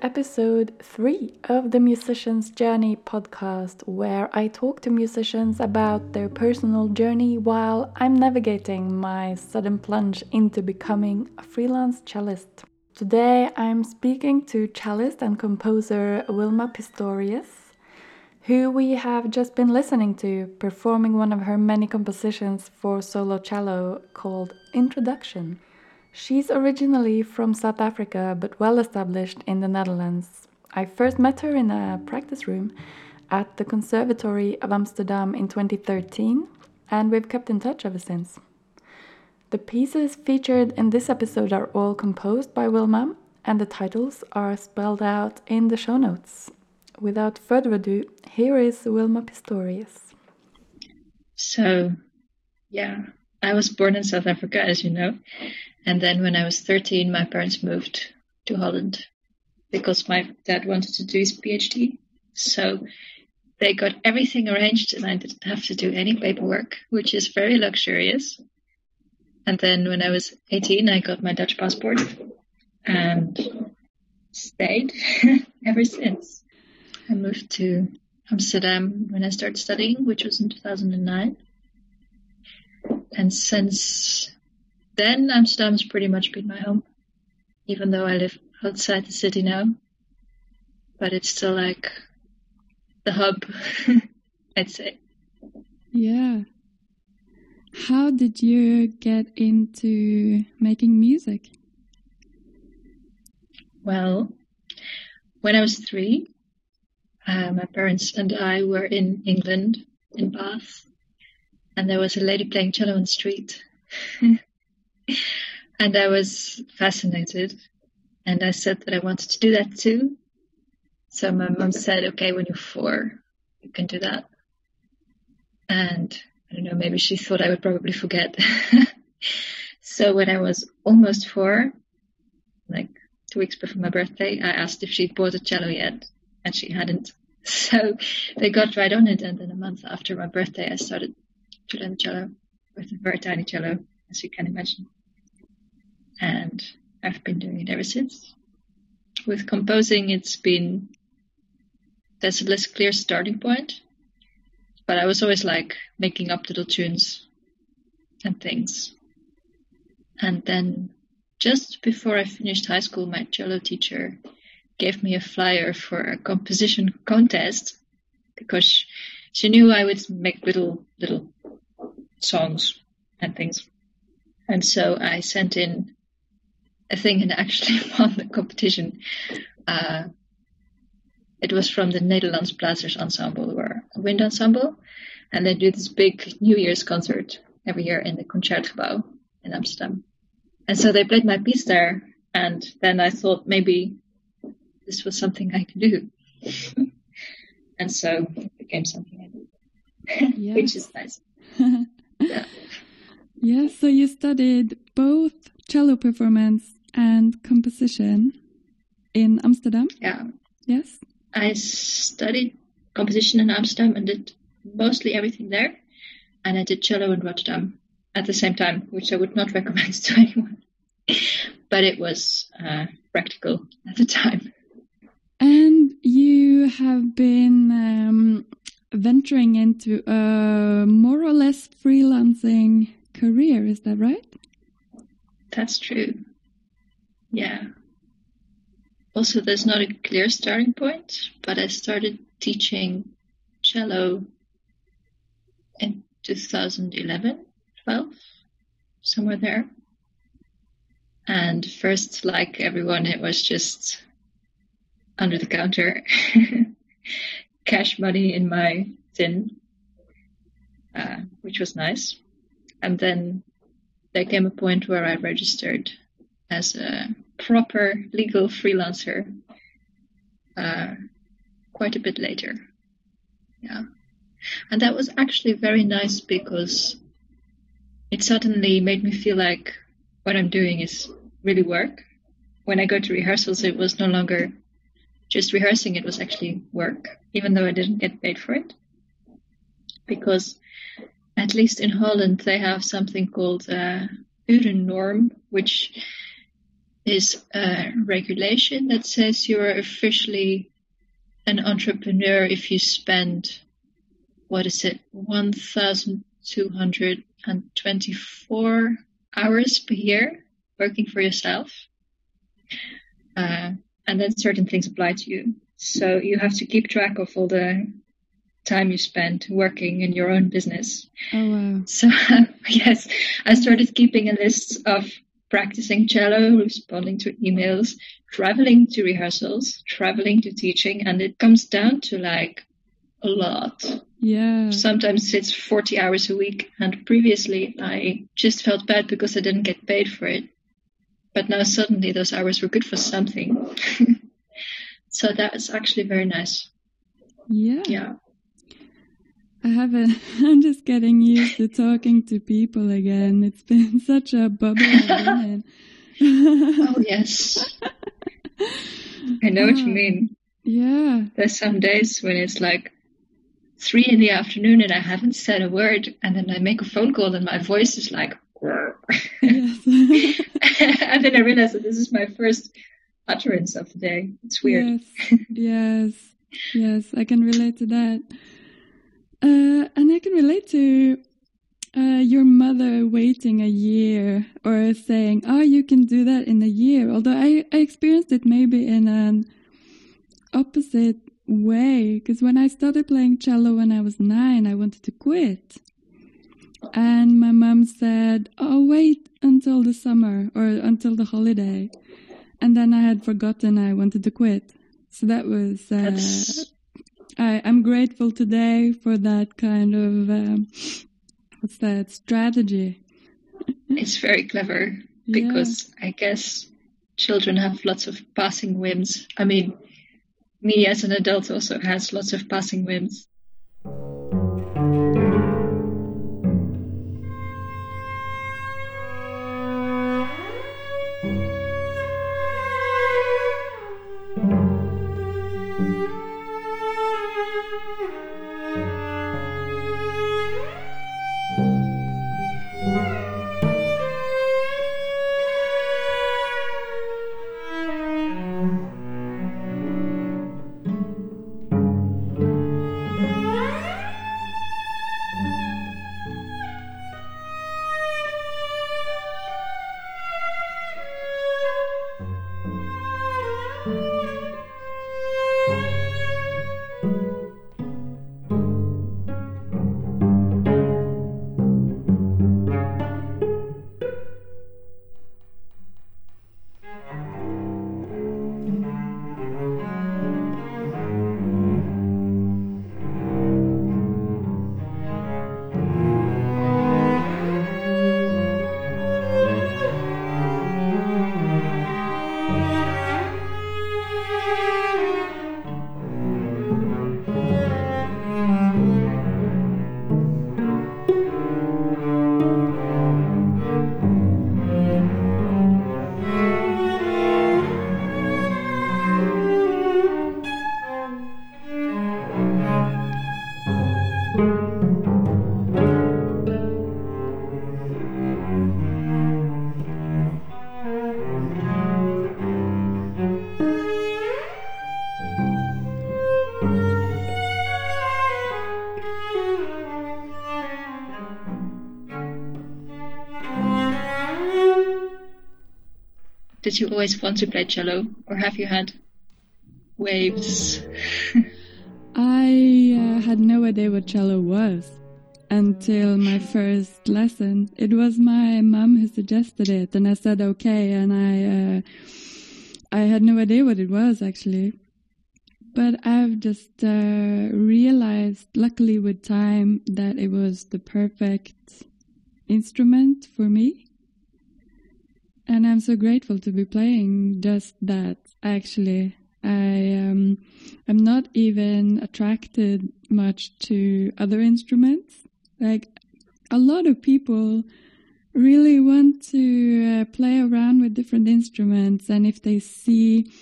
Episode three of the Musician's Journey podcast, where I talk to musicians about their personal journey while I'm navigating my sudden plunge into becoming a freelance cellist. Today I'm speaking to cellist and composer Wilma Pistorius, who we have just been listening to performing one of her many compositions for solo cello called Introduction. She's originally from South Africa but well established in the Netherlands. I first met her in a practice room at the Conservatory of Amsterdam in 2013, and we've kept in touch ever since. The pieces featured in this episode are all composed by Wilma, and the titles are spelled out in the show notes. Without further ado, here is Wilma Pistorius. So, yeah, I was born in South Africa, as you know, and then when I was 13, my parents moved to Holland because my dad wanted to do his PhD. So they got everything arranged and I didn't have to do any paperwork, which is very luxurious. And then when I was 18, I got my Dutch passport and stayed ever since. I moved to Amsterdam when I started studying, which was in 2009. And since then Amsterdam's pretty much been my home, even though I live outside the city now. But it's still like the hub, I'd say. Yeah. How did you get into making music? Well, when I was three, uh, my parents and I were in England, in Bath, and there was a lady playing cello on the street. and I was fascinated. And I said that I wanted to do that too. So my mom said, okay, when you're four, you can do that. And I don't know, maybe she thought I would probably forget. so when I was almost four, like two weeks before my birthday, I asked if she'd bought a cello yet, and she hadn't. So they got right on it, and then a month after my birthday, I started to learn cello with a very tiny cello, as you can imagine and I've been doing it ever since. With composing, it's been there's a less clear starting point, but I was always like making up little tunes and things. And then just before I finished high school, my cello teacher gave me a flyer for a composition contest because she knew I would make little little songs and things. And so I sent in a thing and actually won the competition. Uh, it was from the Netherlands Blazers Ensemble, or a wind ensemble, and they do this big New Year's concert every year in the Concertgebouw in Amsterdam. And so they played my piece there, and then I thought maybe this was something I could do. and so it became something I did, yes. which is nice. yeah. Yeah, so you studied both cello performance and composition in Amsterdam? Yeah. Yes. I studied composition in Amsterdam and did mostly everything there. And I did cello in Rotterdam at the same time, which I would not recommend to anyone. but it was uh, practical at the time. And you have been um, venturing into a more or less freelancing career, is that right? That's true. Yeah. Also, there's not a clear starting point, but I started teaching cello in 2011, 12, somewhere there. And first, like everyone, it was just under the counter, cash money in my tin, uh, which was nice. And then there came a point where I registered as a proper legal freelancer uh, quite a bit later. Yeah. And that was actually very nice because it suddenly made me feel like what I'm doing is really work. When I go to rehearsals, it was no longer just rehearsing, it was actually work, even though I didn't get paid for it. Because at least in Holland, they have something called uh, urennorm, which is a regulation that says you're officially an entrepreneur if you spend what is it 1224 hours per year working for yourself uh, and then certain things apply to you so you have to keep track of all the time you spent working in your own business oh wow so yes i started keeping a list of practicing cello, responding to emails, traveling to rehearsals, traveling to teaching, and it comes down to like a lot. Yeah. Sometimes it's 40 hours a week, and previously I just felt bad because I didn't get paid for it. But now suddenly those hours were good for something. so that is actually very nice. Yeah. Yeah. I haven't. I'm just getting used to talking to people again. It's been such a bubble oh yes, I know what you mean. Yeah, there's some days when it's like three in the afternoon and I haven't said a word, and then I make a phone call and my voice is like, yes. and then I realize that this is my first utterance of the day. It's weird. Yes, yes, yes. I can relate to that. Uh, and I can relate to uh, your mother waiting a year or saying, oh, you can do that in a year. Although I, I experienced it maybe in an opposite way. Because when I started playing cello when I was nine, I wanted to quit. And my mom said, oh, wait until the summer or until the holiday. And then I had forgotten I wanted to quit. So that was uh, I, am grateful today for that kind of um, what's that strategy. it's very clever because yeah. I guess children have lots of passing whims. I mean, me as an adult also has lots of passing whims. Did you always want to play cello, or have you had waves? I uh, had no idea what cello was until my first lesson. It was my mom who suggested it, and I said okay, and I uh, I had no idea what it was actually. But I've just uh, realized, luckily with time, that it was the perfect instrument for me. And I'm so grateful to be playing just that, actually. I um, am not even attracted much to other instruments. Like a lot of people really want to uh, play around with different instruments, and if they see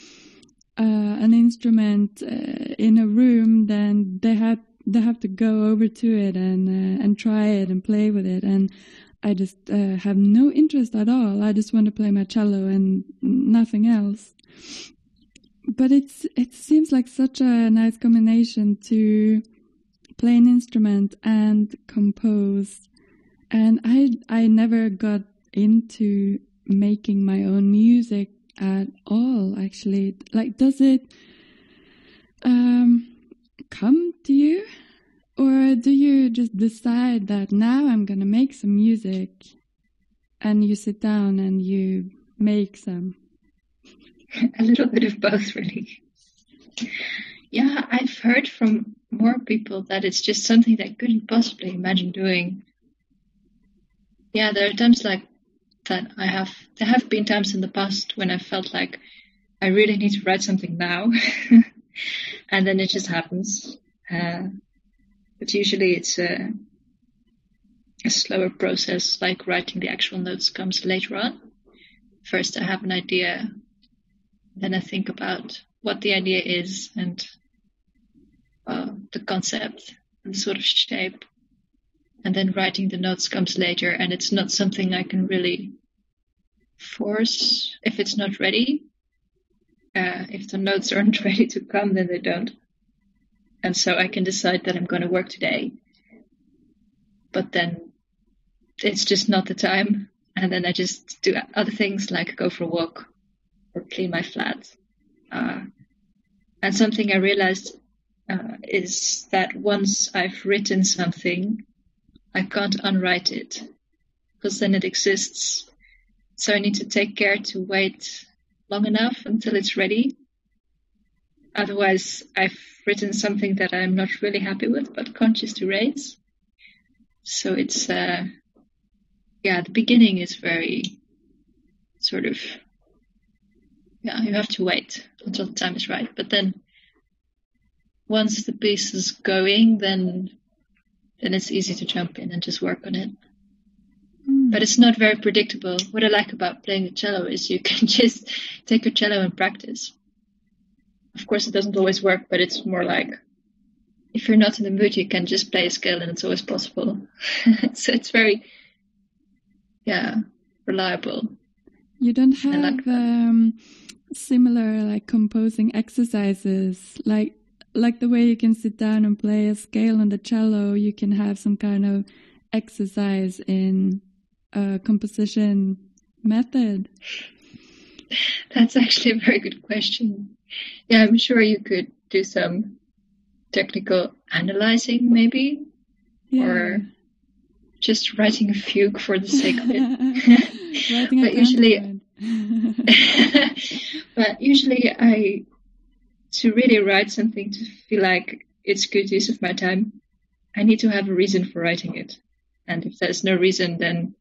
uh, an instrument uh, in a room, then they have they have to go over to it and uh, and try it and play with it. And I just uh, have no interest at all. I just want to play my cello and nothing else. But it's it seems like such a nice combination to play an instrument and compose. And I I never got into making my own music at all actually. Like does it um come to you or do you just decide that now I'm going to make some music and you sit down and you make some? A little bit of both, really. Yeah, I've heard from more people that it's just something they couldn't possibly imagine doing. Yeah, there are times like that I have, there have been times in the past when I felt like I really need to write something now. and then it just happens. Uh, but usually it's a, a slower process, like writing the actual notes comes later on. First, I have an idea, then I think about what the idea is and uh, the concept and the sort of shape. And then writing the notes comes later, and it's not something I can really force if it's not ready. Uh, if the notes aren't ready to come, then they don't. And so I can decide that I'm going to work today. But then it's just not the time. And then I just do other things like go for a walk or clean my flat. Uh, and something I realized uh, is that once I've written something, I can't unwrite it because then it exists. So I need to take care to wait long enough until it's ready. Otherwise, I've written something that I'm not really happy with, but conscious to raise. So it's, uh, yeah, the beginning is very sort of, yeah, you have to wait until the time is right. But then once the piece is going, then then it's easy to jump in and just work on it. Mm. But it's not very predictable. What I like about playing the cello is you can just take your cello and practice. Of course, it doesn't always work, but it's more like if you're not in the mood, you can just play a scale and it's always possible. so it's very, yeah, reliable. You don't have like um, similar like composing exercises, like like the way you can sit down and play a scale on the cello. You can have some kind of exercise in a composition method. That's actually a very good question. Yeah, I'm sure you could do some technical analyzing, maybe, yeah. or just writing a fugue for the sake of it. but usually, but usually, I to really write something to feel like it's good use of my time. I need to have a reason for writing it, and if there's no reason, then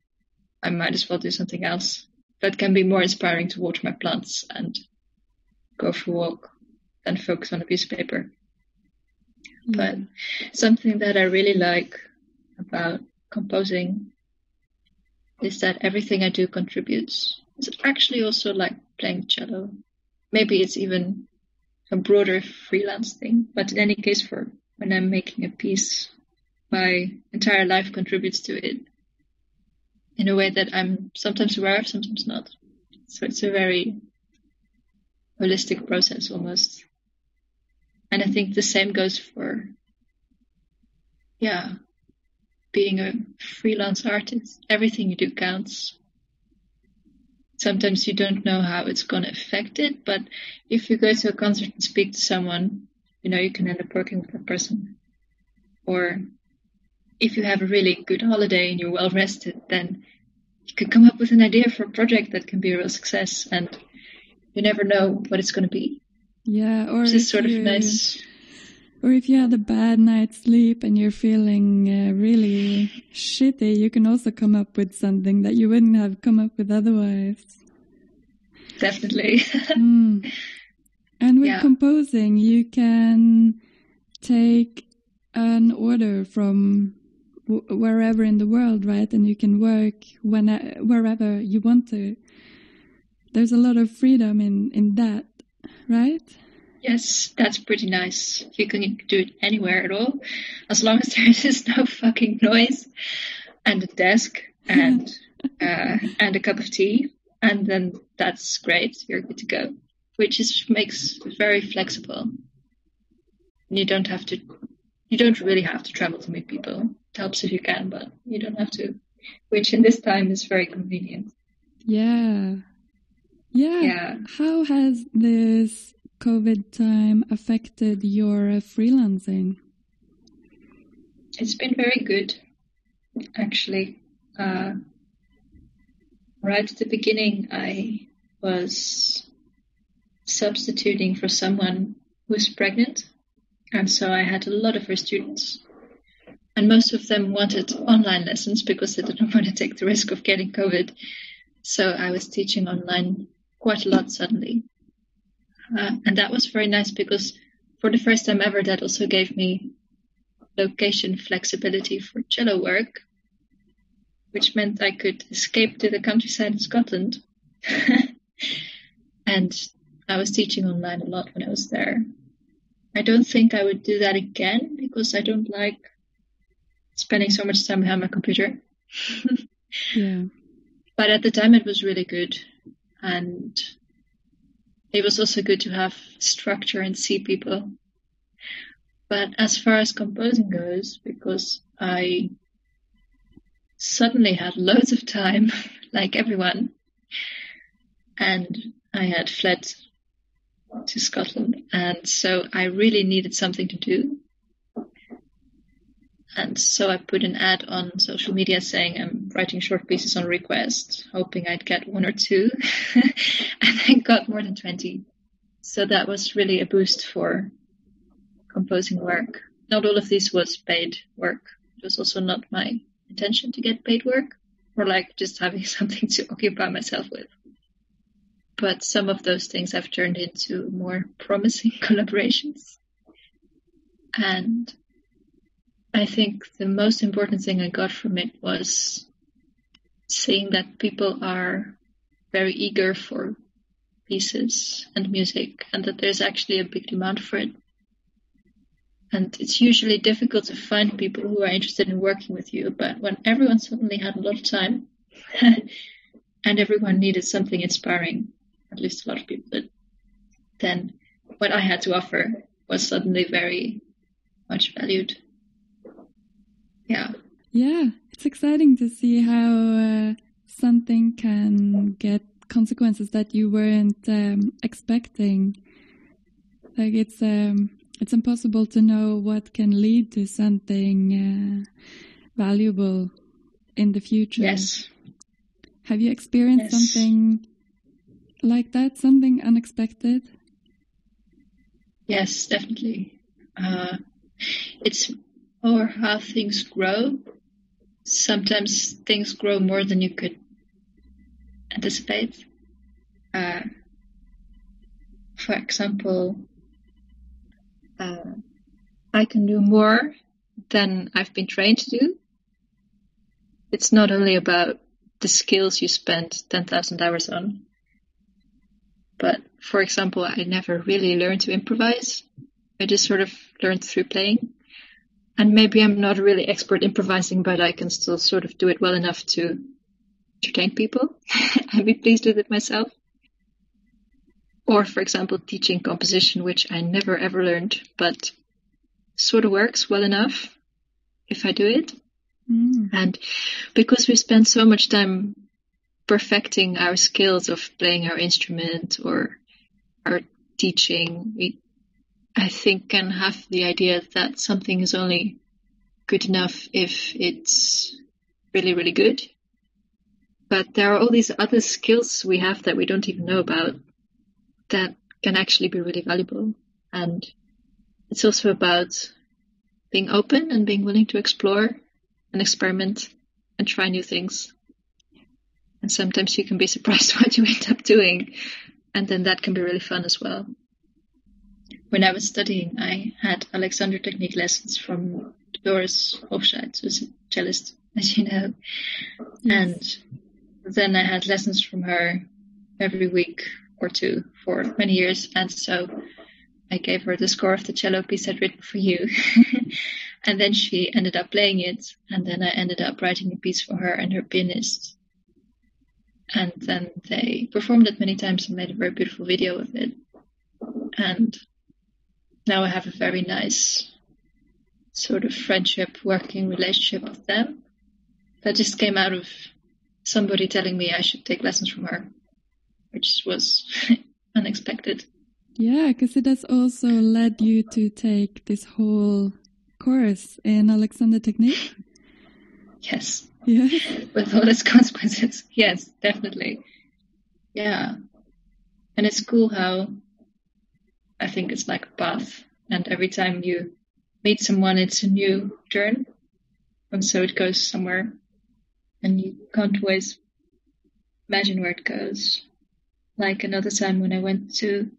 I might as well do something else that can be more inspiring to water my plants and go for a walk than focus on a piece of paper. Mm. But something that I really like about composing is that everything I do contributes. It's actually also like playing cello. Maybe it's even a broader freelance thing, but in any case, for when I'm making a piece, my entire life contributes to it in a way that I'm sometimes aware of, sometimes not. So it's a very holistic process almost. And I think the same goes for, yeah, being a freelance artist. Everything you do counts. Sometimes you don't know how it's going to affect it, but if you go to a concert and speak to someone, you know, you can end up working with that person. Or if you have a really good holiday and you're well rested, then you can come up with an idea for a project that can be a real success. And you never know what it's going to be. Yeah, or it's sort of nice. Or if you had a bad night's sleep and you're feeling uh, really shitty, you can also come up with something that you wouldn't have come up with otherwise. Definitely. mm. And with yeah. composing, you can take an order from wherever in the world, right? And you can work when wherever you want to there's a lot of freedom in in that, right? Yes, that's pretty nice. You can do it anywhere at all, as long as there is no fucking noise and a desk and uh, and a cup of tea, and then that's great. You're good to go, which is makes it very flexible. You don't have to. You don't really have to travel to meet people. It helps if you can, but you don't have to. Which in this time is very convenient. Yeah. Yeah. Yeah. How has this COVID time affected your uh, freelancing? It's been very good, actually. Uh, right at the beginning, I was substituting for someone who was pregnant, and so I had a lot of her students. And most of them wanted online lessons because they didn't want to take the risk of getting COVID. So I was teaching online quite a lot suddenly. Uh, and that was very nice because for the first time ever, that also gave me location flexibility for cello work, which meant I could escape to the countryside in Scotland. and I was teaching online a lot when I was there. I don't think I would do that again because I don't like spending so much time behind my computer. Yeah. but at the time it was really good and it was also good to have structure and see people. But as far as composing goes because i suddenly had loads of time like everyone and i had fled to scotland. And so i really needed something to do and so I put an ad on social media saying I'm writing short pieces on request, hoping I'd get one or two. and I got more than 20. So that was really a boost for composing work. Not all of this was paid work. It was also not my intention to get paid work or like just having something to occupy myself with. But some of those things have turned into more promising collaborations. And I think the most important thing I got from it was seeing that people are very eager for pieces and music and that there's actually a big demand for it. And it's usually difficult to find people who are interested in working with you, but when everyone suddenly had a lot of time and everyone needed something inspiring, at least a lot of people did, then what I had to offer was suddenly very much valued. Yeah. Yeah, it's exciting to see how uh, something can get consequences that you weren't um, expecting. Like it's um, it's impossible to know what can lead to something uh, valuable in the future. Yes. Have you experienced Yes. something like that? Something unexpected? Yes, definitely. Uh, it's or how things grow. Sometimes things grow more than you could anticipate. Uh, for example, uh, I can do more than I've been trained to do. It's not only about the skills you spend 10,000 hours on, but for example, I never really learned to improvise. I just sort of learned through playing. And maybe I'm not really expert improvising, but I can still sort of do it well enough to entertain people and be pleased with it myself. Or, for example, teaching composition, which I never ever learned, but sort of works well enough if I do it. Mm. And because we spend so much time perfecting our skills of playing our instrument or our teaching, we, I think, can have the idea that something is only good enough if it's really, really good. But there are all these other skills we have that we don't even know about that can actually be really valuable. And it's also about being open and being willing to explore and experiment and try new things. And sometimes you can be surprised what you end up doing, and then that can be really fun as well. When I was studying, I had Alexander technique lessons from Doris Hochscheid, who's a cellist, as you know. And then I had lessons from her every week or two for many years. And so I gave her the score of the cello piece I'd written for you. And then she ended up playing it, and then I ended up writing a piece for her and her pianist. And then they performed it many times and made a very beautiful video of it. And now I have a very nice sort of friendship, working relationship with them. That just came out of somebody telling me I should take lessons from her, which was unexpected. Yeah, because it has also led you to take this whole course in Alexander Technique. Yes. Yeah. With all its consequences. Yes, definitely. Yeah. And it's cool how I think it's like a path. And every time you meet someone, it's a new turn. And so it goes somewhere. And you can't always imagine where it goes. Like another time when I went to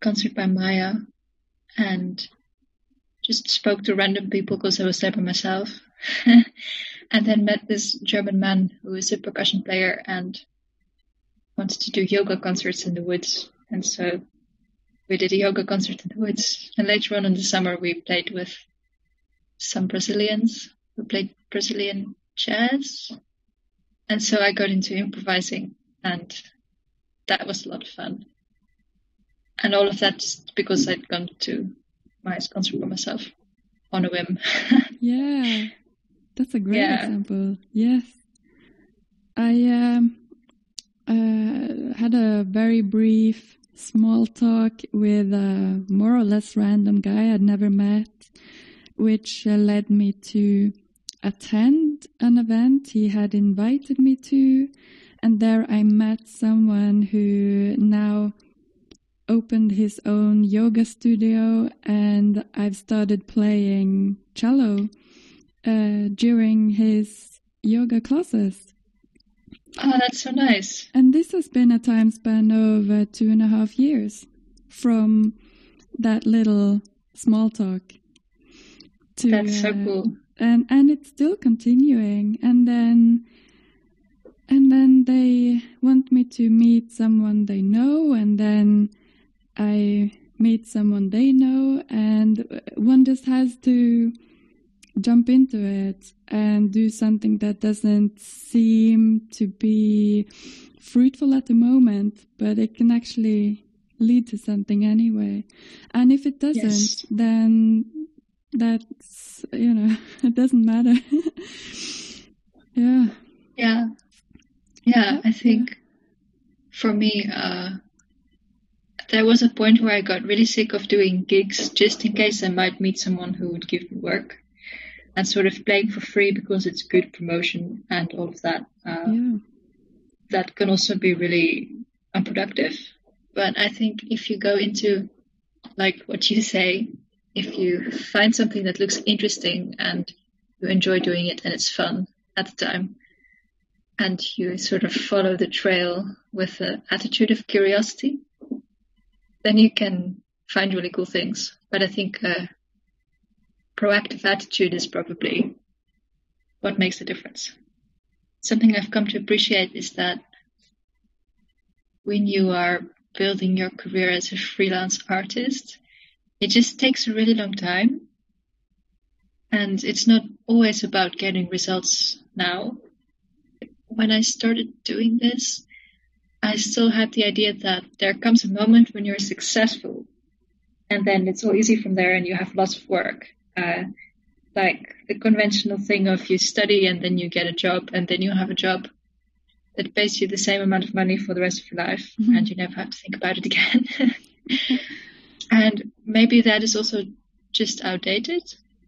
concert by Maija and just spoke to random people because I was there by myself. and then met this German man who is a percussion player and wanted to do yoga concerts in the woods. And so we did a yoga concert in the woods. And later on in the summer, we played with some Brazilians who played Brazilian jazz. And so I got into improvising, and that was a lot of fun. And all of that just because I'd gone to my concert for myself on a whim. yeah, that's a great Yeah. example. Yes, I um, uh, had a very brief small talk with a more or less random guy I'd never met, which uh, led me to attend an event he had invited me to, and there I met someone who now opened his own yoga studio and I've started playing cello uh, during his yoga classes. Oh, that's so nice. And this has been a time span of uh, two and a half years from that little small talk to That's so uh, cool. and and it's still continuing and then and then they want me to meet someone they know and then i meet someone they know and one just has to jump into it and do something that doesn't seem to be fruitful at the moment but it can actually lead to something anyway. And if it doesn't Yes. then that's you know it doesn't matter. Yeah. Yeah. Yeah, I think for me, uh, there was a point where I got really sick of doing gigs just in case I might meet someone who would give me work and sort of playing for free because it's good promotion and all of that. Uh, yeah that can also be really unproductive. But I think if you go into like what you say, if you find something that looks interesting and you enjoy doing it and it's fun at the time, and you sort of follow the trail with an attitude of curiosity, then you can find really cool things. But I think a proactive attitude is probably what makes the difference something I've come to appreciate is that when you are building your career as a freelance artist, it just takes a really long time. And it's not always about getting results now. When I started doing this, I still had the idea that there comes a moment when you're successful and then it's all easy from there and you have lots of work. Uh, like the conventional thing of you study and then you get a job and then you have a job that pays you the same amount of money for the rest of your life Mhm. and you never have to think about it again. and maybe that is also just outdated.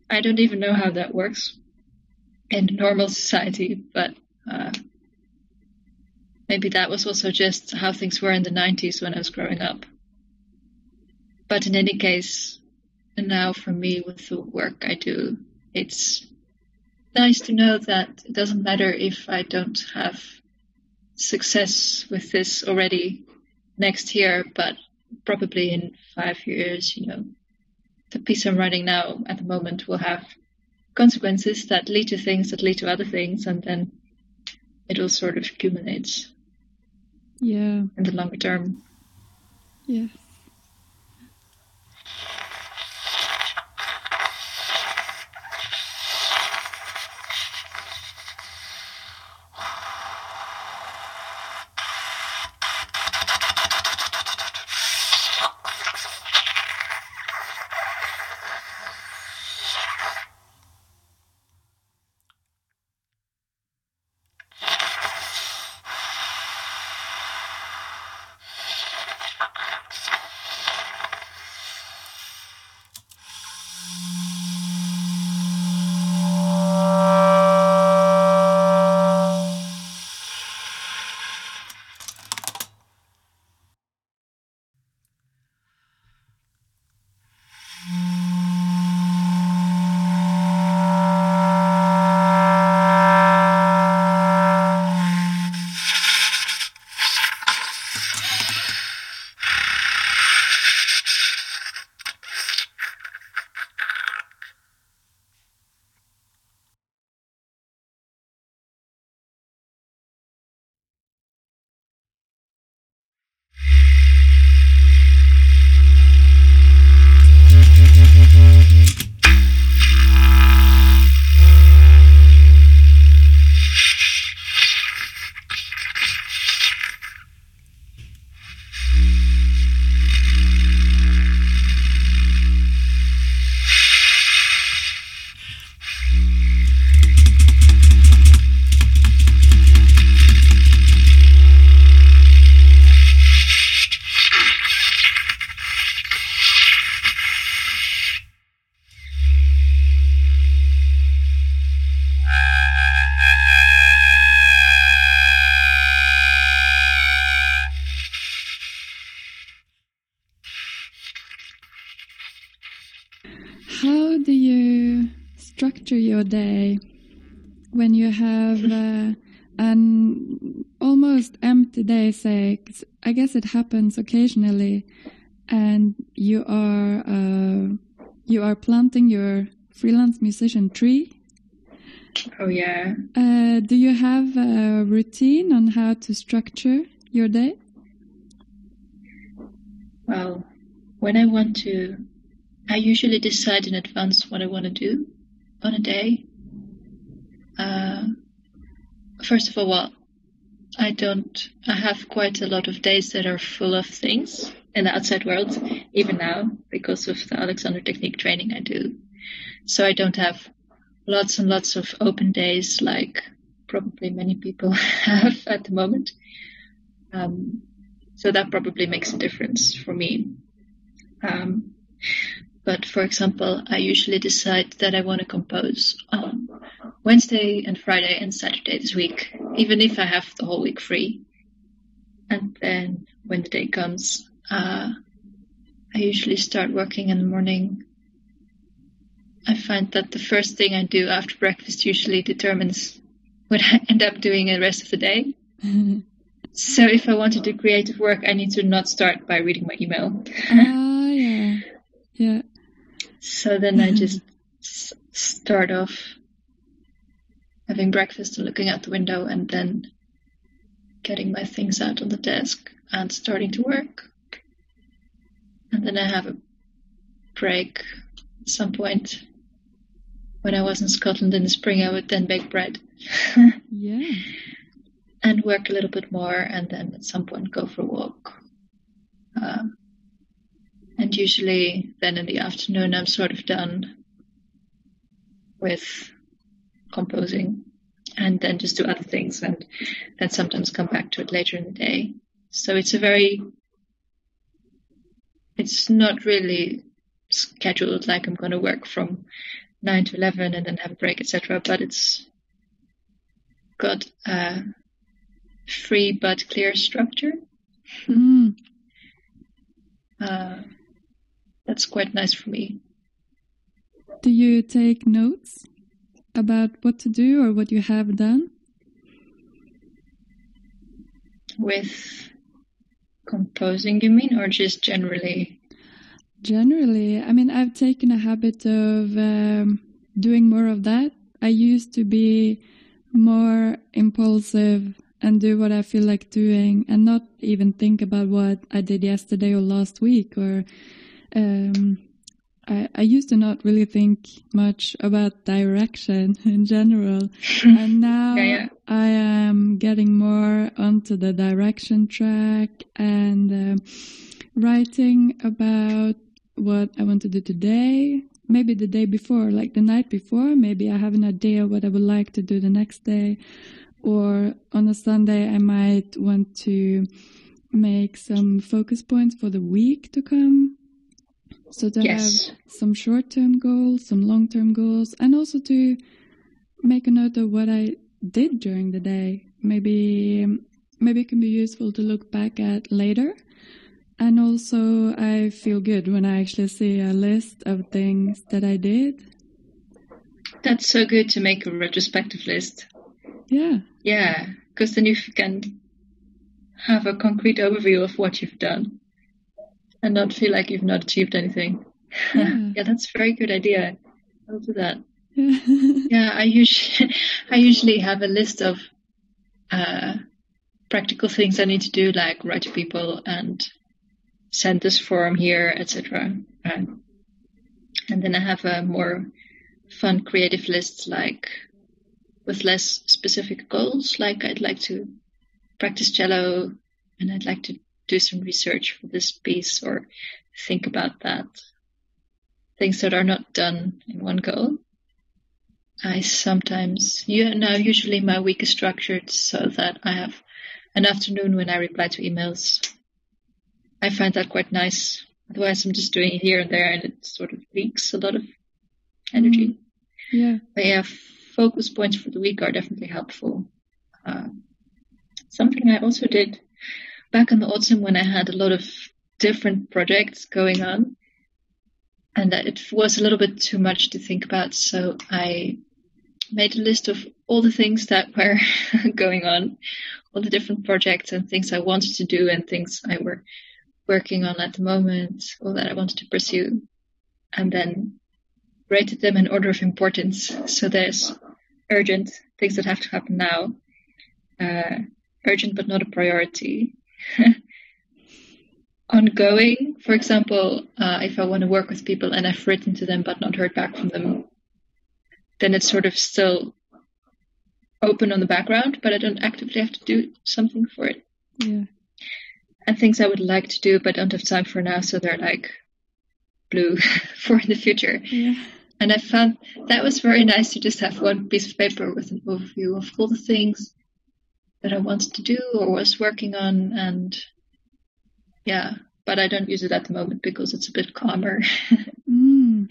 I don't even know how that works in normal society, but uh, maybe that was also just how things were in the 90s when I was growing up. But in any case, and now for me with the work I do, it's nice to know that it doesn't matter if I don't have success with this already next year, but probably in five years, you know, the piece I'm writing now at the moment will have consequences that lead to things that lead to other things, and then it all sort of accumulates yeah. in the longer term. yes empty day, say, 'cause I guess it happens occasionally, and you are uh, you are planting your freelance musician tree. Oh yeah. Uh, do you have a routine on how to structure your day? Well, when I want to, I usually decide in advance what I want to do on a day. Uh, first of all, well, I don't. I have quite a lot of days that are full of things in the outside world, even now because of the Alexander Technique training I do. So I don't have lots and lots of open days like probably many people have at the moment. Um, so that probably makes a difference for me. Um, but for example, I usually decide that I want to compose on Wednesday and Friday and Saturday this week, even if I have the whole week free. And then when the day comes, uh, I usually start working in the morning. I find that the first thing I do after breakfast usually determines what I end up doing the rest of the day. So if I want to do creative work, I need to not start by reading my email. ah, yeah, yeah. So then I just s- start off having breakfast and looking out the window and then getting my things out on the desk and starting to work. And then I have a break at some point. When I was in Scotland in the spring, I would then bake bread Yeah. and work a little bit more, and then at some point go for a walk. Um, and usually, then in the afternoon, I'm sort of done with composing, and then just do other things, and then sometimes come back to it later in the day. So it's a very, it's not really scheduled like I'm going to work from nine to eleven and then have a break, etc. But it's got a free but clear structure. Mm. Uh, that's quite nice for me. Do you take notes about what to do or what you have done? With composing, you mean, or just generally? Generally, I mean, I've taken a habit of um, doing more of that. I used to be more impulsive and do what I feel like doing and not even think about what I did yesterday or last week or um, I, I used to not really think much about direction in general and now Yeah, yeah. I am getting more onto the direction track and um writing about what I want to do today. Maybe the day before, like the night before, maybe I have an idea what I would like to do the next day. Or on a Sunday, I might want to make some focus points for the week to come. So to Yes. have some short term goals, some long term goals, and also to make a note of what I did during the day. Maybe maybe it can be useful to look back at later. And also, I feel good when I actually see a list of things that I did. That's so good to make a retrospective list. Yeah, Yeah, because then you can have a concrete overview of what you've done and not feel like you've not achieved anything. Yeah. yeah, that's a very good idea. I'll do that. yeah, I usually I usually have a list of uh, practical things I need to do, like write to people and send this form here, etc. Um, and then I have a more fun creative list, like with less specific goals. Like I'd like to practice cello, and I'd like to do some research for this piece or think about that. Things that are not done in one go. I sometimes, yeah, now usually my week is structured so that I have an afternoon when I reply to emails. I find that quite nice. Otherwise, I'm just doing it here and there, and it sort of leaks a lot of energy. yeah, But yeah, focus points for the week are definitely helpful. Uh, something I also did back in the autumn when I had a lot of different projects going on, and it was a little bit too much to think about. So I made a list of all the things that were going on, all the different projects and things I wanted to do and things I were working on at the moment, or that I wanted to pursue, and then rated them in order of importance. So there's urgent things that have to happen now, uh, urgent but not a priority. Ongoing, for example, uh, if I want to work with people and I've written to them but not heard back from them, then it's sort of still open on the background, but I don't actively have to do something for it. Yeah. And things I would like to do but don't have time for now, so they're like blue for the future. Yeah. And I found that was very nice to just have one piece of paper with an overview of all the things that I wanted to do or was working on. And yeah, but I don't use it at the moment because it's a bit calmer. Mm.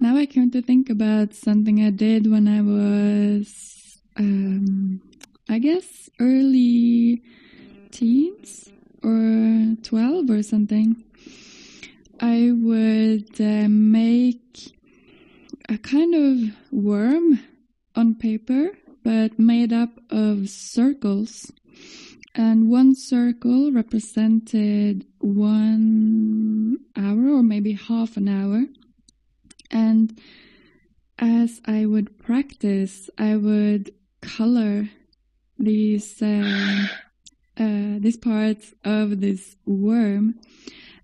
Now I came to think about something I did when I was, um, I guess, early teens or 12 or something. I would uh, make a kind of worm on paper, but made up of circles. And one circle represented one hour or maybe half an hour. And as I would practice, I would color these uh, uh, these parts of this worm.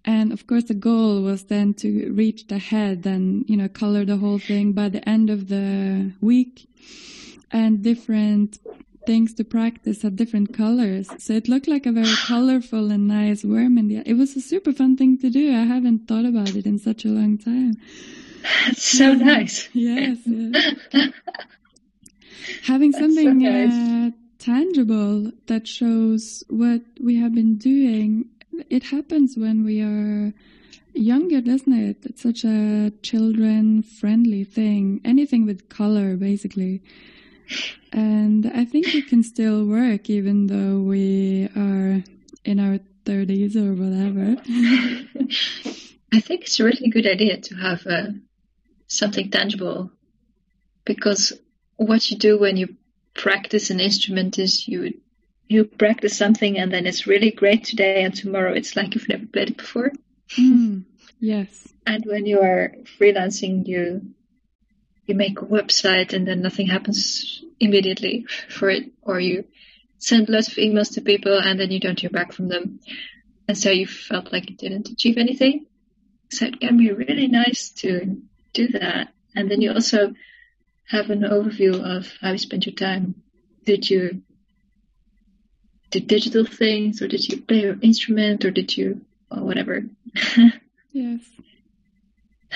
And of course, the goal was then to reach the head and you know color the whole thing by the end of the week. And different things to practice had different colors, so it looked like a very colorful and nice worm. And it was a super fun thing to do. I haven't thought about it in such a long time. That's so nice. Yes. yes. Having That's so something nice. uh, tangible that shows what we have been doing. It happens when we are younger, doesn't it? It's such a children friendly thing. Anything with color, basically. And I think it can still work even though we are in our 30s or whatever. I think it's a really good idea to have uh, something tangible because what you do when you practice an instrument is you you practice something and then it's really great today and tomorrow it's like you've never played it before. Mm, yes. And when you are freelancing, you you make a website and then nothing happens immediately for it, or you send lots of emails to people and then you don't hear back from them, and so you felt like you didn't achieve anything. So it can be really nice to do that, and then you also have an overview of how you spent your time. Did you do digital things, or did you play your instrument, or did you, or whatever. Yes.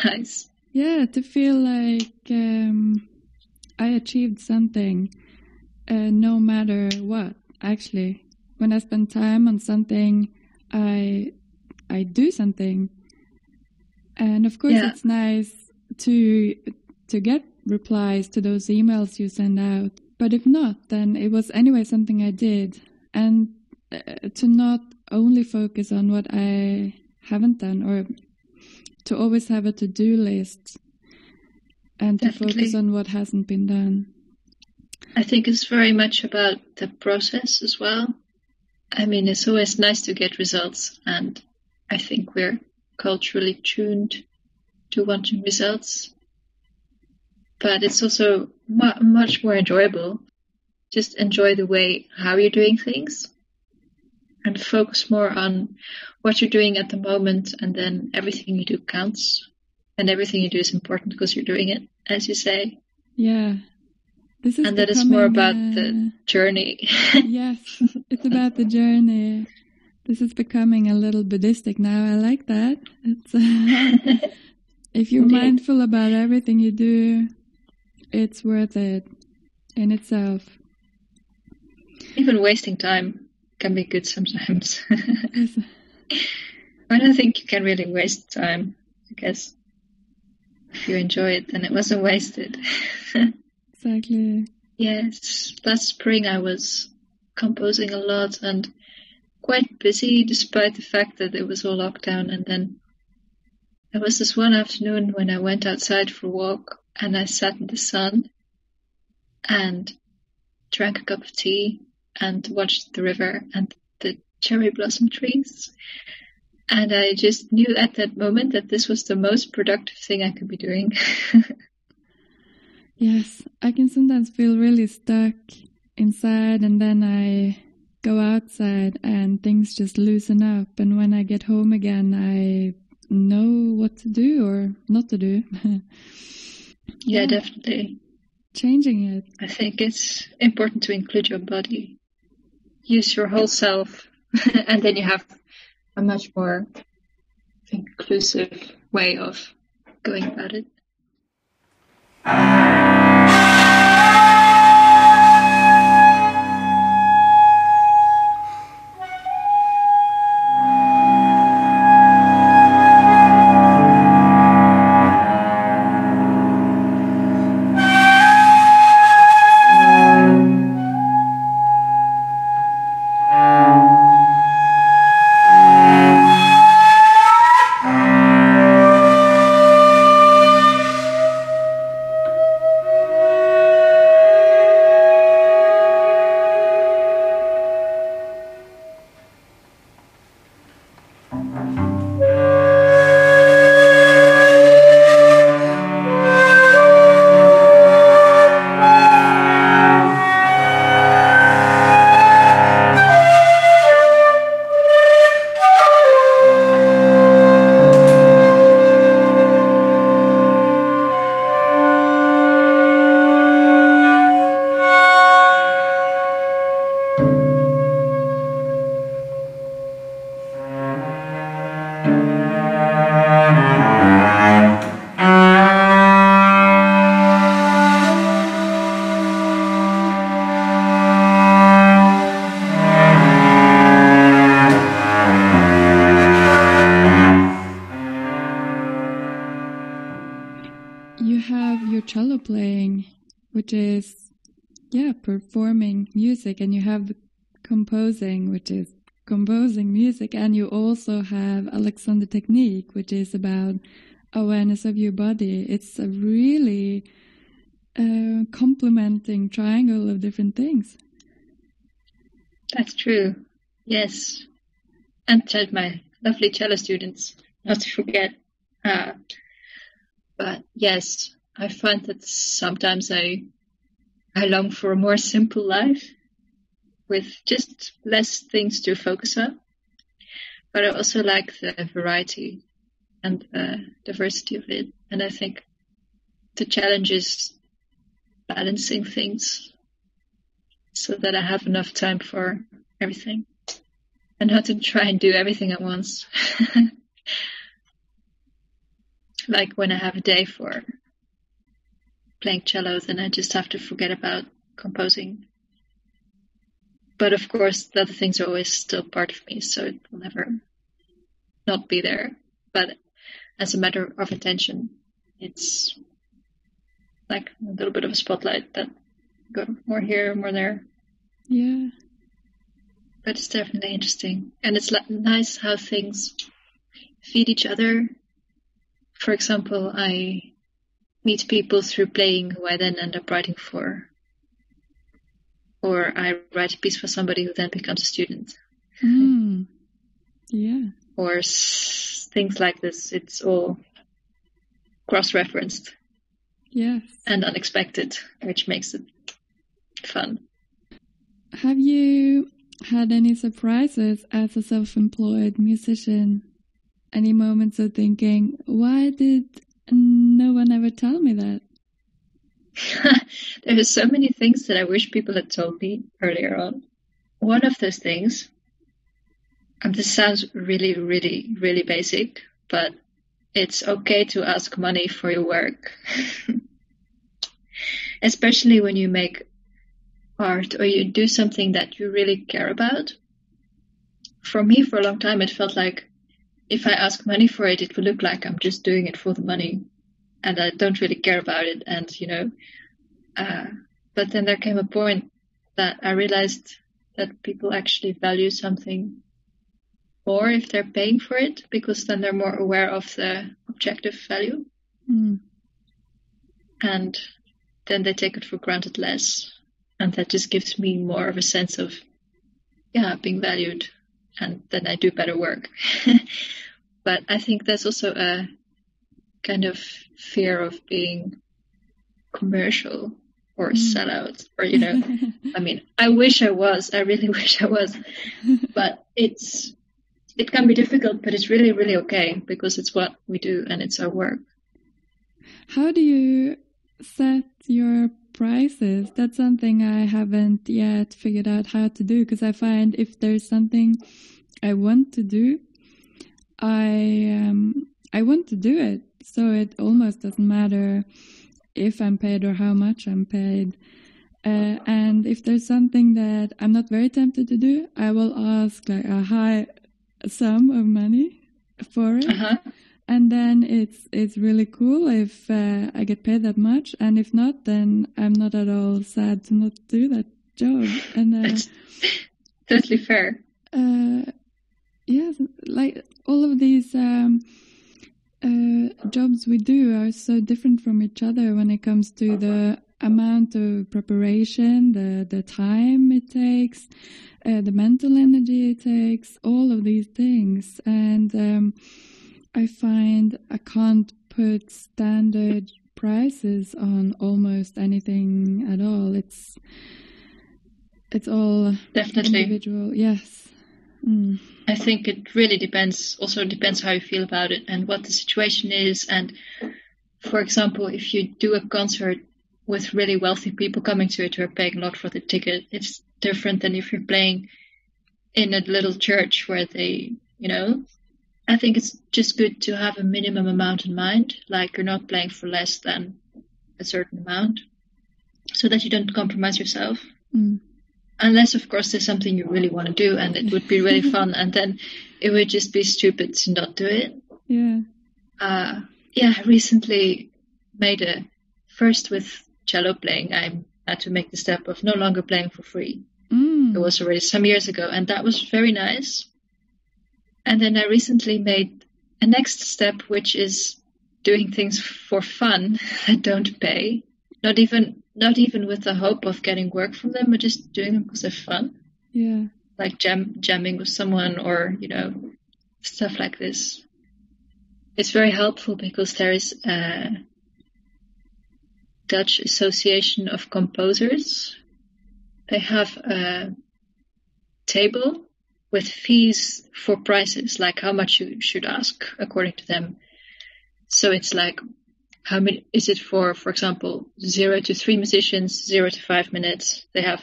nice. Yeah, to feel like um, I achieved something, uh, no matter what. Actually, when I spend time on something, I I do something, and of course, Yeah. it's nice to to get replies to those emails you send out. But if not, then it was anyway something I did, and uh, to not only focus on what I haven't done or to always have a to-do list and to focus on what hasn't been done. I think it's very much about the process as well. I mean, it's always nice to get results, and I think we're culturally tuned to wanting results. But it's also mu- much more enjoyable. Just enjoy the way how you're doing things and focus more on what you're doing at the moment, and then everything you do counts, and everything you do is important because you're doing it, as you say. Yeah. This is and that is more about becoming, the journey. uh, yes, it's about the journey. This is becoming a little Buddhistic now. I like that. It's uh, if you're Indeed. mindful about everything you do, it's worth it in itself. Even wasting time can be good sometimes. I don't think you can really waste time. I guess if you enjoy it, then it wasn't wasted. Exactly. yes, last spring I was composing a lot and quite busy despite the fact that it was all lockdown. And then there was this one afternoon when I went outside for a walk and I sat in the sun and drank a cup of tea and watched the river and the cherry blossom trees. And I just knew at that moment that this was the most productive thing I could be doing. yes, I can sometimes feel really stuck inside, and then I go outside and things just loosen up. And when I get home again, I know what to do or not to do. yeah, yeah, definitely. Changing it. I think it's important to include your body, use your whole self, and then you have a much more inclusive way of going about it. Music and you have composing, which is composing music, and you also have Alexander Technique, which is about awareness of your body. It's a really uh, complementing triangle of different things. That's true. Yes. And tell my lovely cello students, not to forget. Uh, but yes, I find that sometimes I I long for a more simple life with just less things to focus on. But I also like the variety and diversity of it. And I think the challenge is balancing things so that I have enough time for everything and not to try and do everything at once. like when I have a day for playing cello, then I just have to forget about composing but of course, the other things are always still part of me, so it will never not be there. But as a matter of attention, it's like a little bit of a spotlight that go more here, more there. Yeah. But it's definitely interesting. And it's nice how things feed each other. For example, I meet people through playing who I then end up writing for or I write a piece for somebody who then becomes a student. Mm. Yeah. Or s- things like this. It's all cross-referenced. Yes. And unexpected, which makes it fun. Have you had any surprises as a self-employed musician? Any moments of thinking, why did no one ever tell me that? there are so many things that I wish people had told me earlier on. One of those things, and this sounds really, really, really basic, but it's okay to ask money for your work. Especially when you make art or you do something that you really care about. For me, for a long time, it felt like if I ask money for it, it would look like I'm just doing it for the money and I don't really care about it. And you know, uh, but then there came a point that I realized that people actually value something more if they're paying for it because then they're more aware of the objective value. Mm. and then they take it for granted less. And that just gives me more of a sense of, yeah, being valued. And then I do better work. but I think there's also a kind of fear of being commercial or Mm. sellout or, you know, I mean, I wish I was. I really wish I was. But it's it can be difficult, but it's really, really okay because it's what we do and it's our work. How do you set your prices? That's something I haven't yet figured out how to do because I find if there's something I want to do, I um, I want to do it. So it almost doesn't matter if I'm paid or how much I'm paid. Uh, and if there's something that I'm not very tempted to do, I will ask like a high sum of money for it Uh-huh. and then it's it's really cool if uh, I get paid that much, and if not, then I'm not at all sad to not do that job. And uh, It's totally fair. uh, yes, like all of these um, uh, jobs we do are so different from each other when it comes to the amount of preparation, the the time it takes, uh, the mental energy it takes, all of these things, and um, I find I can't put standard prices on almost anything at all. It's it's all Definitely. individual. Yes. Mm. I think it really depends. Also depends how you feel about it and what the situation is. And for example, if you do a concert with really wealthy people coming to it who are paying a lot for the ticket, it's different than if you're playing in a little church where they, you know. I think it's just good to have a minimum amount in mind, like you're not playing for less than a certain amount, so that you don't compromise yourself Mm. Unless of course there's something you really want to do and it would be really fun and then it would just be stupid to not do it. Yeah. uh yeah I recently made a first with cello playing. I had to make the step of no longer playing for free. Mm. it was already some years ago and that was very nice. And then i recently made a next step which is doing things for fun that don't pay. Not even not even with the hope of getting work from them but just doing them because they're fun. Yeah. like jam jamming with someone or you know stuff like this. It's very helpful because there is a Dutch Association of Composers. They have a table with fees for prices like how much you should ask according to them. So it's like how many is it for for example zero to three musicians zero to five minutes they have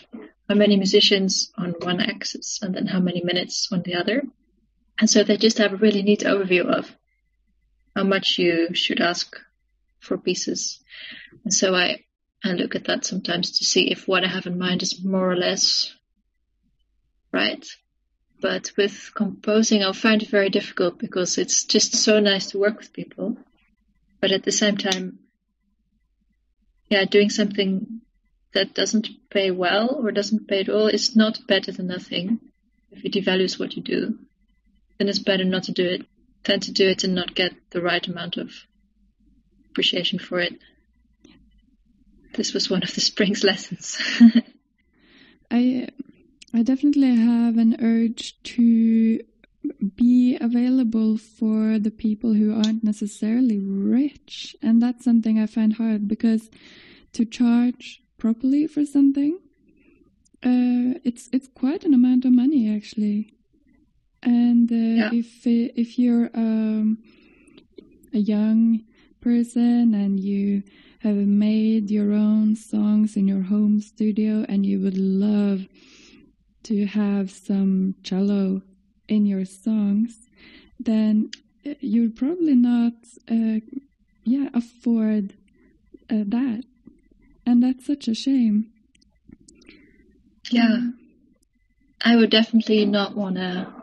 how many musicians on one axis and then how many minutes on the other. And so they just have a really neat overview of how much you should ask for pieces. And so I, I look at that sometimes to see if what I have in mind is more or less right. But with composing, I'll find it very difficult because it's just so nice to work with people. But at the same time, yeah, doing something that doesn't pay well or doesn't pay at all is not better than nothing. If it devalues what you do, then it's better not to do it than to do it and not get the right amount of appreciation for it. This was one of the spring's lessons. I I definitely have an urge to be available for the people who aren't necessarily rich, and that's something I find hard because to charge properly for something, uh, it's it's quite an amount of money actually, and uh, Yeah. if if you're um, a young person and you have made your own songs in your home studio and you would love to have some cello in your songs, then uh, you'll probably not, uh, yeah, afford uh, that, and that's such a shame. yeah, I would definitely not want to,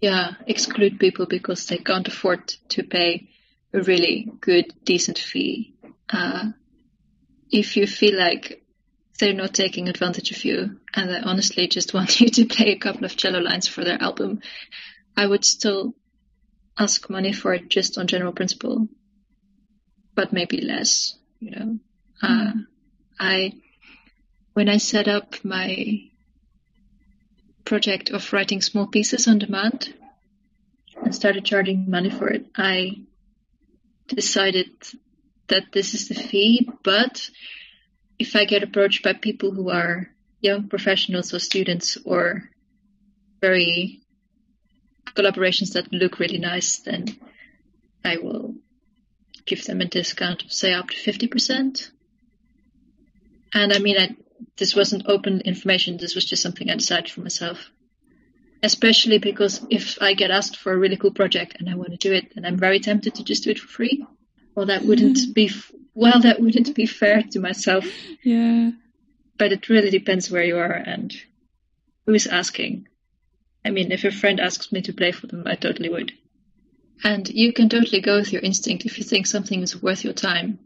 yeah, exclude people because they can't afford to pay a really good, decent fee. Uh, if you feel like they're not taking advantage of you and they honestly just want you to play a couple of cello lines for their album, I would still ask money for it just on general principle, but maybe less, you know. Uh, I, when I set up my project of writing small pieces on demand and started charging money for it, I decided that this is the fee, but if I get approached by people who are young professionals or students or very collaborations that look really nice, then I will give them a discount of say up to 50%. And I mean, I, this wasn't open information. This was just something I decided for myself. Especially because if I get asked for a really cool project and I want to do it, and I'm very tempted to just do it for free. Well, that wouldn't mm-hmm. be well. That wouldn't be fair to myself. Yeah. But it really depends where you are and who's asking. I mean, if a friend asks me to play for them, I totally would. And you can totally go with your instinct. If you think something is worth your time,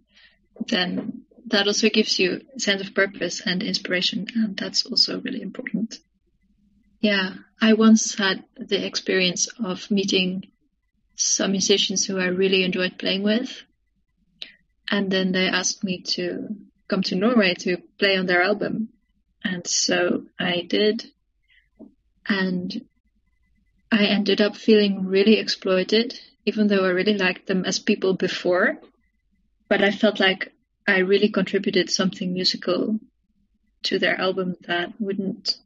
then that also gives you a sense of purpose and inspiration, and that's also really important. Yeah, I once had the experience of meeting some musicians who I really enjoyed playing with, and then they asked me to come to Norway to play on their album, and so I did. And I ended up feeling really exploited, even though I really liked them as people before. But I felt like I really contributed something musical to their album that wouldn't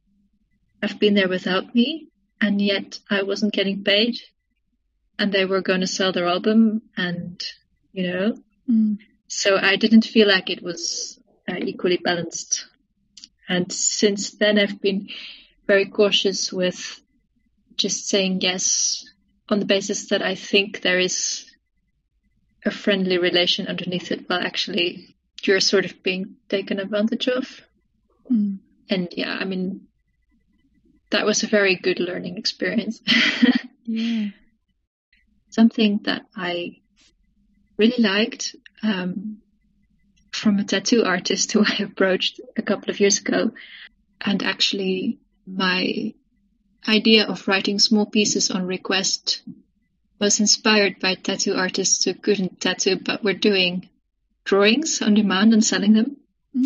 have been there without me. And yet I wasn't getting paid. And they were going to sell their album, and, you know. Mm. So I didn't feel like it was uh, equally balanced. And since then, I've been very cautious with just saying yes on the basis that I think there is a friendly relation underneath it, while actually you're sort of being taken advantage of. Mm. And yeah, I mean, that was a very good learning experience. Yeah. Something that I really liked um, from a tattoo artist who I approached a couple of years ago. And actually, my idea of writing small pieces on request was inspired by tattoo artists who couldn't tattoo but were doing drawings on demand and selling them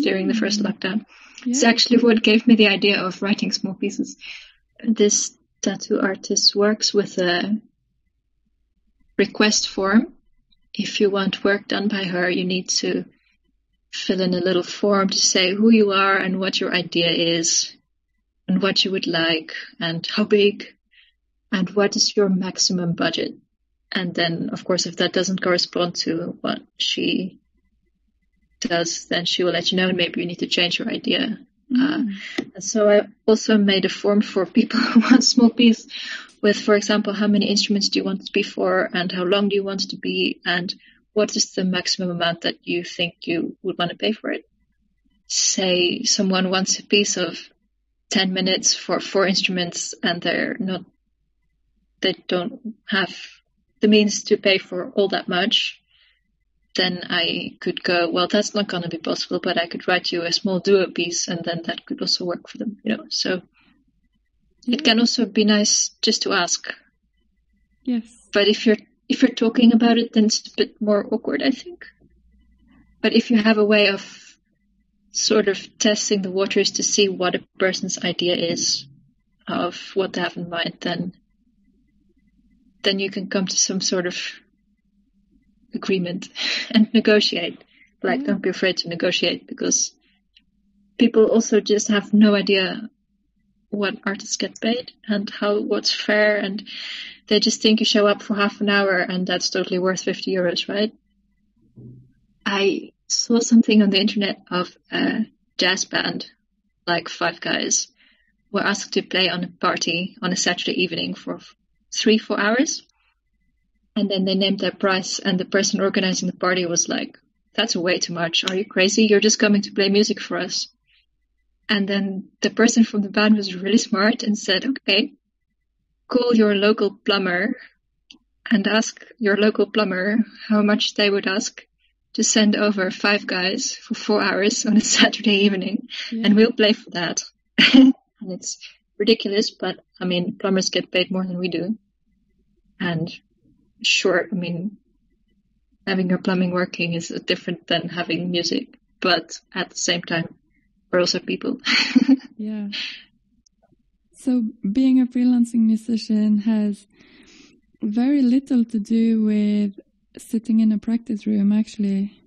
during the first Mm. lockdown. Yeah. It's actually what gave me the idea of writing small pieces. This tattoo artist works with a request form. If you want work done by her, you need to fill in a little form to say who you are and what your idea is and what you would like and how big and what is your maximum budget. And then, of course, if that doesn't correspond to what she does, then she will let you know and maybe you need to change your idea. Uh, Mm. and so I also made a form for people who want small piece with, for example, how many instruments do you want to be for and how long do you want it to be and what is the maximum amount that you think you would want to pay for it. Say someone wants a piece of 10 minutes for four instruments and they're not, they don't have the means to pay for all that much then I could go, well, that's not going to be possible, but I could write you a small duo piece and then that could also work for them, you know. So it can also be nice just to ask. Yes. But if you're if you're talking about it, then it's a bit more awkward, I think. But if you have a way of sort of testing the waters to see what a person's idea is of what they have in mind, then then you can come to some sort of agreement and negotiate. Like, Yeah. don't be afraid to negotiate because people also just have no idea what artists get paid and how what's fair, and they just think you show up for half an hour and that's totally worth 50 euros, right? I saw something on the internet of a jazz band, like five guys, were asked to play on a party on a Saturday evening for three, four hours. And then they named their price, and the person organizing the party was like, That's way too much. Are you crazy? You're just coming to play music for us. And then the person from the band was really smart and said, Okay, call your local plumber and ask your local plumber how much they would ask to send over five guys for four hours on a Saturday evening, Yeah. and we'll play for that. and it's ridiculous, but I mean, plumbers get paid more than we do. And sure, I mean, having your plumbing working is different than having music. but at the same time, we're also people. yeah. So being a freelancing musician has very little to do with sitting in a practice room, actually.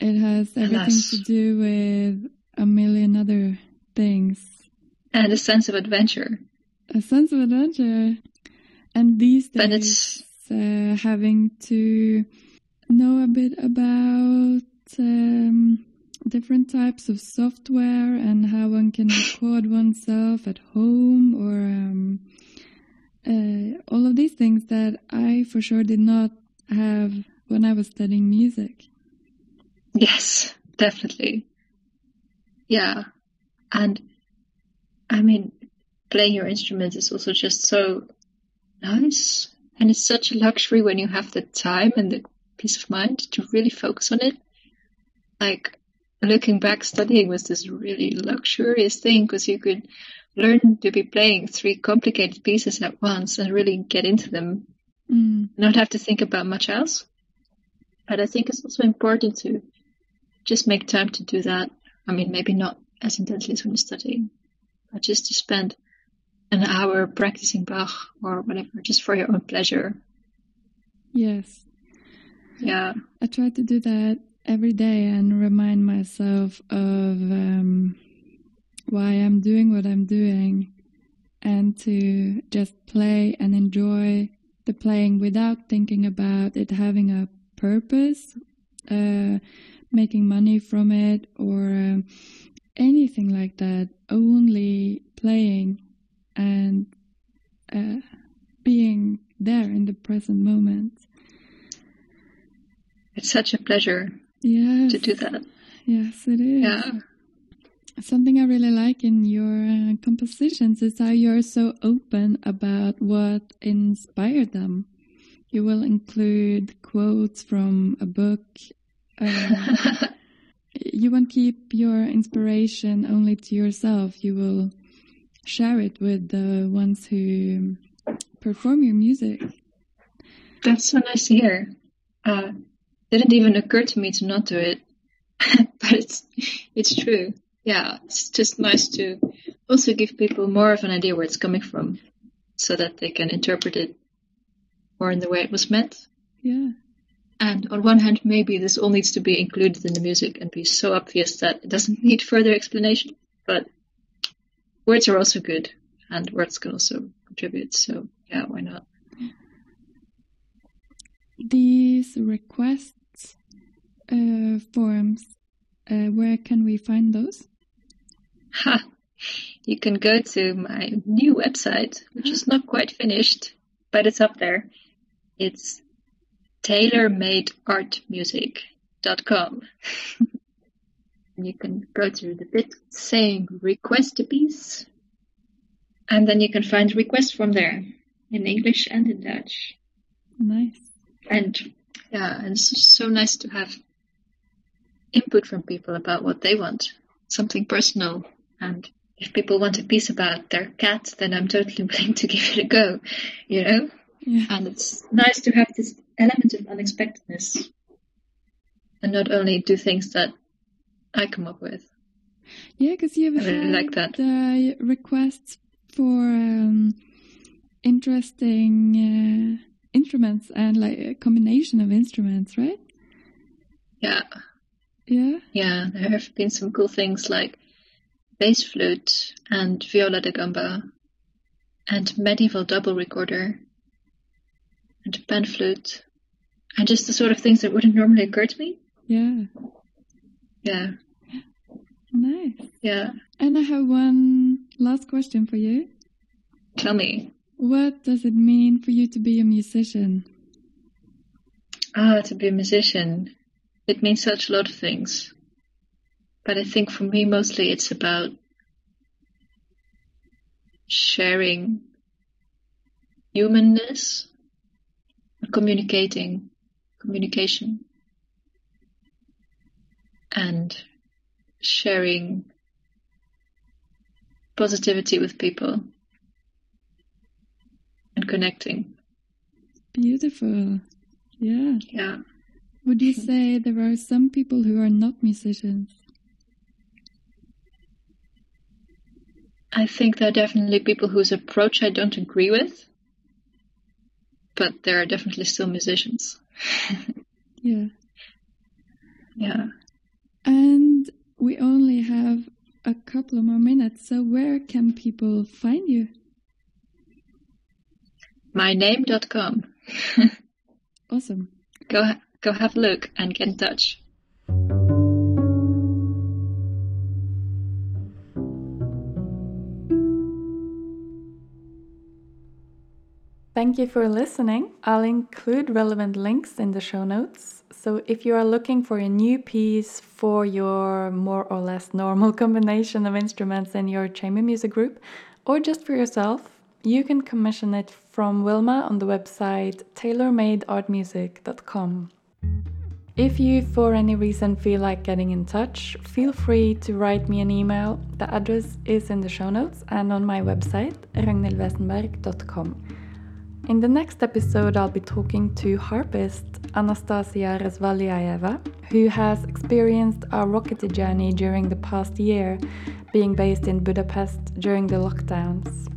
It has everything Alas. to do with a million other things. and a sense of adventure. A sense of adventure. And these But days, it's uh, having to know a bit about um, different types of software and how one can record oneself at home or um, uh, all of these things that I for sure did not have when I was studying music. yes, definitely. Yeah. And I mean, playing your instrument is also just so nice. And it's such a luxury when you have the time and the peace of mind to really focus on it. Like, looking back, studying was this really luxurious thing because you could learn to be playing three complicated pieces at once and really get into them, Mm, not have to think about much else. But I think it's also important to just make time to do that. I mean, maybe not as intensely as when you're studying, but just to spend an hour practicing Bach or whatever, just for your own pleasure. yes. Yeah. I try to do that every day and remind myself of um, why I'm doing what I'm doing and to just play and enjoy the playing without thinking about it having a purpose, uh, making money from it, or um, anything like that. Only playing and uh, being there in the present moment. It's such a pleasure Yes. to do that. Yes, it is. Yeah. Something I really like in your uh, compositions is how you're so open about what inspired them. You will include quotes from a book. Uh, you won't keep your inspiration only to yourself. You will share it with the ones who perform your music. That's so nice to hear. Uh, didn't even occur to me to not do it, but it's it's true. Yeah, it's just nice to also give people more of an idea where it's coming from, so that they can interpret it more in the way it was meant. Yeah. And on one hand, maybe this all needs to be included in the music and be so obvious that it doesn't need further explanation. But words are also good, and words can also contribute. So yeah, why not? These requests uh, forms, uh, where can we find those? Ha! You can go to my new website, which is not quite finished, but it's up there. It's tailormadeartmusic.com. you can go to the bit saying request a piece, and then you can find requests from there in English and in Dutch. Nice. And yeah, and it's so nice to have input from people about what they want, something personal. And if people want a piece about their cat, then I'm totally willing to give it a go, you know? Yeah. And it's nice to have this element of unexpectedness and not only do things that I come up with. Yeah, because you've I really had like that. uh, requests for um, interesting uh, instruments and like a combination of instruments, right? Yeah, Yeah. yeah, there have been some cool things like bass flute and viola da gamba and medieval double recorder and pan flute and just the sort of things that wouldn't normally occur to me. Yeah. Yeah, Nice. yeah. And I have one last question for you. Tell me. What does it mean for you to be a musician? Ah, to be a musician, it means such a lot of things. But I think for me, mostly it's about sharing humanness, communicating, communication, and sharing positivity with people and connecting. Beautiful. Yeah. Yeah. Would you say there are some people who are not musicians? I think there are definitely people whose approach I don't agree with, but there are definitely still musicians. Yeah. yeah. And we only have a couple of more minutes, so where can people find you? Myname.com. Awesome. Go ha- go have a look and get in touch. Thank you for listening. I'll include relevant links in the show notes. So, if you are looking for a new piece for your more or less normal combination of instruments in your chamber music group, or just for yourself, you can commission it from Wilma on the website tailormadeartmusic.com. If you, for any reason, feel like getting in touch, feel free to write me an email. The address is in the show notes and on my website, ragnhildwesenberg.com. In the next episode, I'll be talking to harpist Anastasia Razvalyaeva, who has experienced a rockety journey during the past year, being based in Budapest during the lockdowns.